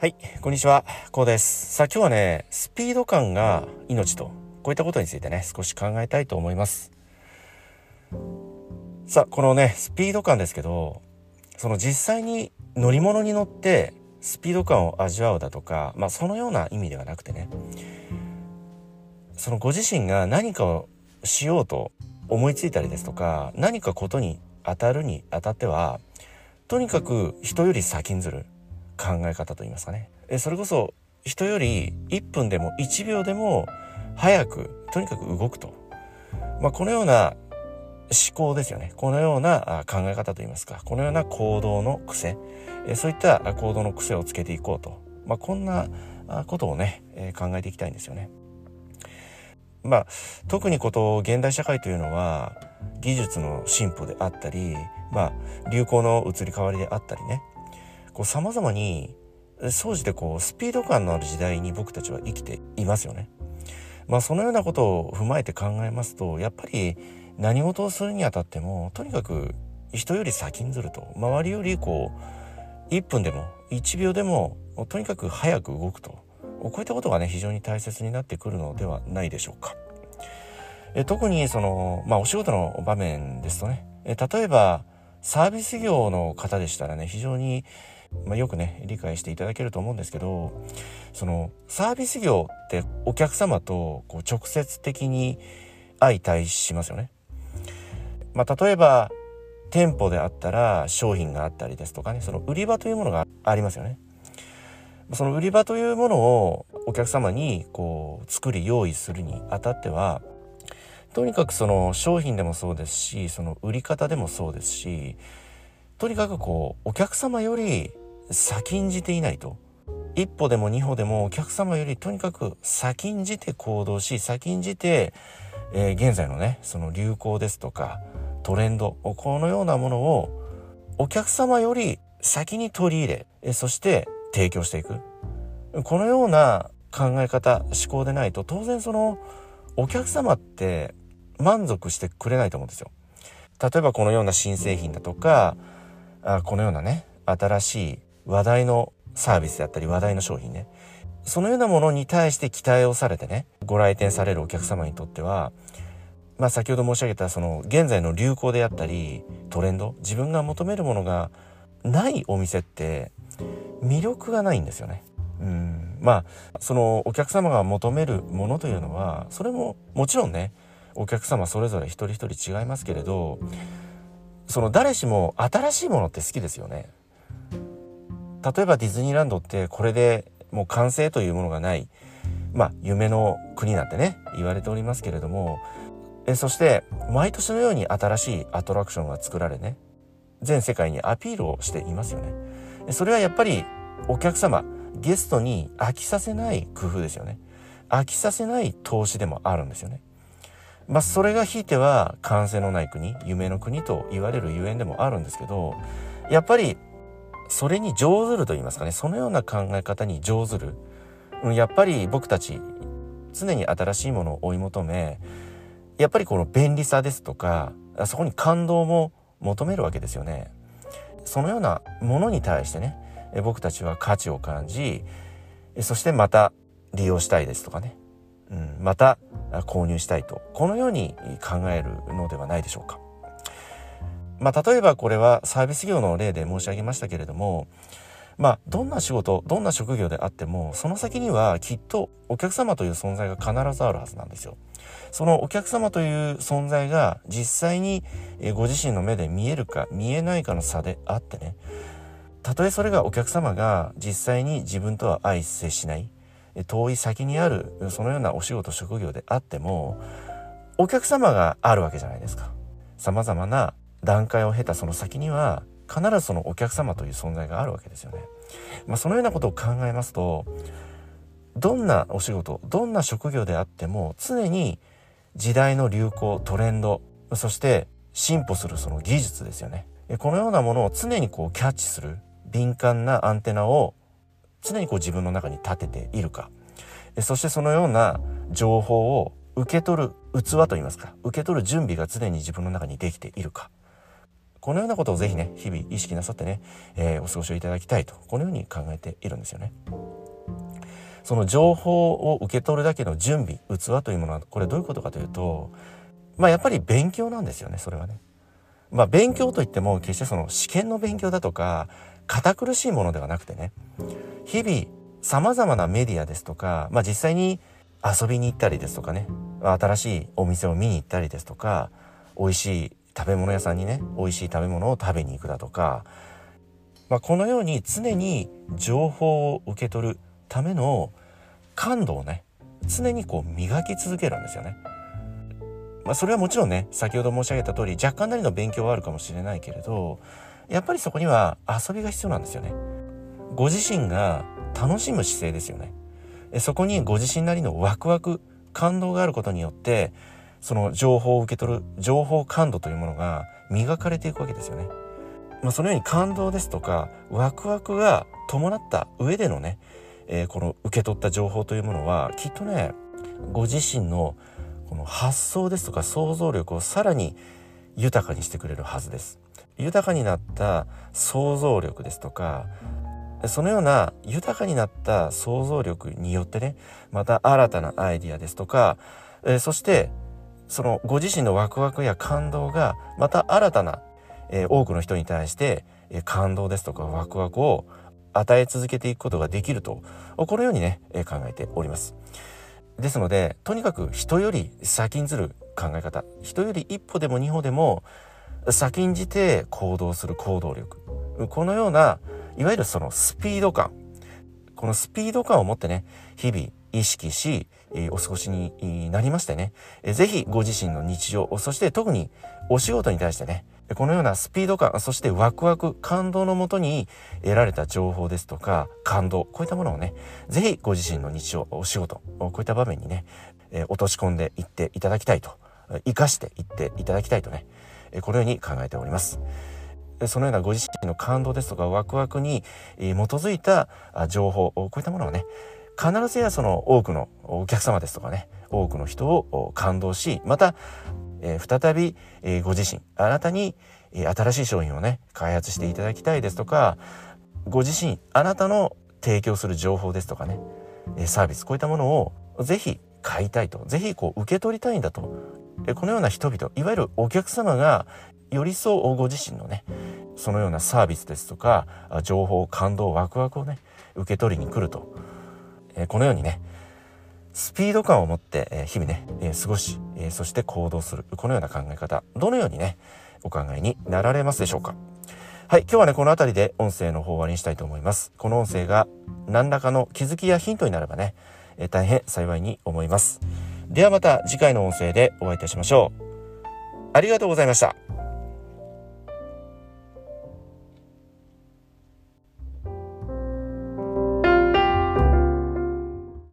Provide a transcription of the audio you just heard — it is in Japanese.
はい、こんにちは、こうです。さあ今日はね、スピード感が命と、こういったことについてね、少し考えたいと思います。さあ、このね、スピード感ですけど、その実際に乗り物に乗ってスピード感を味わうだとか、まあそのような意味ではなくてね、そのご自身が何かをしようと思いついたりですとか、何かことに当たるにあたっては、とにかく人より先んずる。考え方といいますかね。えそれこそ人より1分でも1秒でも早くとにかく動くと、まあ、このような思考ですよね。このような考え方といいますか。このような行動の癖。えそういった行動の癖をつけていこうと、まあ、こんなことをね考えていきたいんですよね。まあ、特にこと現代社会というのは技術の進歩であったり、まあ、流行の移り変わりであったりね。こう様々に総じてこうスピード感のある時代に僕たちは生きていますよね。まあそのようなことを踏まえて考えますとやっぱり何事をするにあたってもとにかく人より先んずると周りよりこう1分でも1秒でもとにかく早く動くとこういったことがね非常に大切になってくるのではないでしょうか。え特にそのまあお仕事の場面ですとねえ例えばサービス業の方でしたらね非常にまあ、よくね理解していただけると思うんですけどそのサービス業ってお客様とこう直接的に相対しますよね。まあ、例えば店舗であったら商品があったりですとかねその売り場というものがありますよね。その売り場というものをお客様にこう作り用意するにあたってはとにかくその商品でもそうですしその売り方でもそうですしとにかくこうお客様より先んじていないと一歩でも二歩でもお客様よりとにかく先んじて行動し先んじて、えー、現在のねその流行ですとかトレンドこのようなものをお客様より先に取り入れそして提供していくこのような考え方思考でないと当然そのお客様って満足してくれないと思うんですよ。例えばこのような新製品だとかあこのようなね新しい話題のサービスであったり話題の商品ねそのようなものに対して期待をされてねご来店されるお客様にとってはまあ先ほど申し上げたその現在の流行であったりトレンド自分が求めるものがないお店って魅力がないんですよね。うんまあそのお客様が求めるものというのはそれももちろんねお客様それぞれ一人一人違いますけれどその誰しも新しいものって好きですよね。例えばディズニーランドってこれでもう完成というものがないまあ夢の国なんてね言われておりますけれどもえそして毎年のように新しいアトラクションが作られね全世界にアピールをしていますよね。それはやっぱりお客様ゲストに飽きさせない工夫ですよね。飽きさせない投資でもあるんですよね。まあ、それがひいては完成のない国夢の国と言われるゆえんでもあるんですけどやっぱりそれに上ずると言いますかねそのような考え方に上ずるやっぱり僕たち常に新しいものを追い求めやっぱりこの便利さですとかそこに感動も求めるわけですよね。そのようなものに対してね僕たちは価値を感じそしてまた利用したいですとかね、うん、また購入したいとこのように考えるのではないでしょうか。まあ、例えばこれはサービス業の例で申し上げましたけれどもまあどんな仕事どんな職業であってもその先にはきっとお客様という存在が必ずあるはずなんですよ。そのお客様という存在が実際にご自身の目で見えるか見えないかの差であってねたとえそれがお客様が実際に自分とは相接しない遠い先にあるそのようなお仕事職業であってもお客様があるわけじゃないですか。様々な段階を経たその先には必ずそのお客様という存在があるわけですよね。まあ、そのようなことを考えますとどんなお仕事どんな職業であっても常に時代の流行トレンドそして進歩するその技術ですよねこのようなものを常にこうキャッチする敏感なアンテナを常にこう自分の中に立てているかそしてそのような情報を受け取る器といいますか受け取る準備が常に自分の中にできているかこのようなことをぜひね日々意識なさってね、えー、お過ごしをいただきたいとこのように考えているんですよね。その情報を受け取るだけの準備器というものはこれどういうことかというとまあやっぱり勉強なんですよねそれはね。まあ勉強といっても決してその試験の勉強だとか堅苦しいものではなくてね日々様々なメディアですとか、まあ実際に遊びに行ったりですとかね新しいお店を見に行ったりですとか美味しい食べ物屋さんにね美味しい食べ物を食べに行くだとか、まあ、このように常に情報を受け取るための感度をね常にこう磨き続けるんですよね。まあ、それはもちろんね先ほど申し上げた通り若干なりの勉強はあるかもしれないけれどやっぱりそこには遊びが必要なんですよね。ご自身が楽しむ姿勢ですよね。そこにご自身なりのワクワク感動があることによってその情報を受け取る情報感度というものが磨かれていくわけですよね。まあ、そのように感動ですとかワクワクが伴った上でのね、えー、この受け取った情報というものはきっとねご自身のこの発想ですとか想像力をさらに豊かにしてくれるはずです。豊かになった想像力ですとかそのような豊かになった想像力によってねまた新たなアイディアですとか、え、そしてそのご自身のワクワクや感動がまた新たな、え、多くの人に対して、え、感動ですとかワクワクを与え続けていくことができるとこのようにね、考えております。ですのでとにかく人より先んずる考え方。人より一歩でも二歩でも先んじて行動する行動力。このようないわゆるそのスピード感。このスピード感を持ってね日々意識し、お過ごしになりましてね、ぜひご自身の日常、そして特にお仕事に対してね、このようなスピード感、そしてワクワク、感動のもとに得られた情報ですとか、感動、こういったものをね、ぜひご自身の日常、お仕事、こういった場面にね、え落とし込んでいっていただきたいと、活かしていっていただきたいとね、このように考えております。そのようなご自身の感動ですとかワクワクに基づいた情報、こういったものをね、必ずやその多くのお客様ですとかね、多くの人を感動し、また、えー、再び、えー、ご自身、あなたに、えー、新しい商品をね、開発していただきたいですとか、ご自身、あなたの提供する情報ですとかね、サービス、こういったものをぜひ買いたいと、ぜひこう受け取りたいんだと、このような人々、いわゆるお客様がよりそうご自身のね、そのようなサービスですとか、情報、感動、ワクワクをね、受け取りに来ると。えこのようにねスピード感を持って、え日々ね、え過ごし、えそして行動する。このような考え方。どのようにねお考えになられますでしょうか。はい今日はねこの辺りで音声の方終わりにしたいと思います。この音声が何らかの気づきやヒントになればね、え大変幸いに思います。ではまた次回の音声でお会いいたしましょう。ありがとうございました。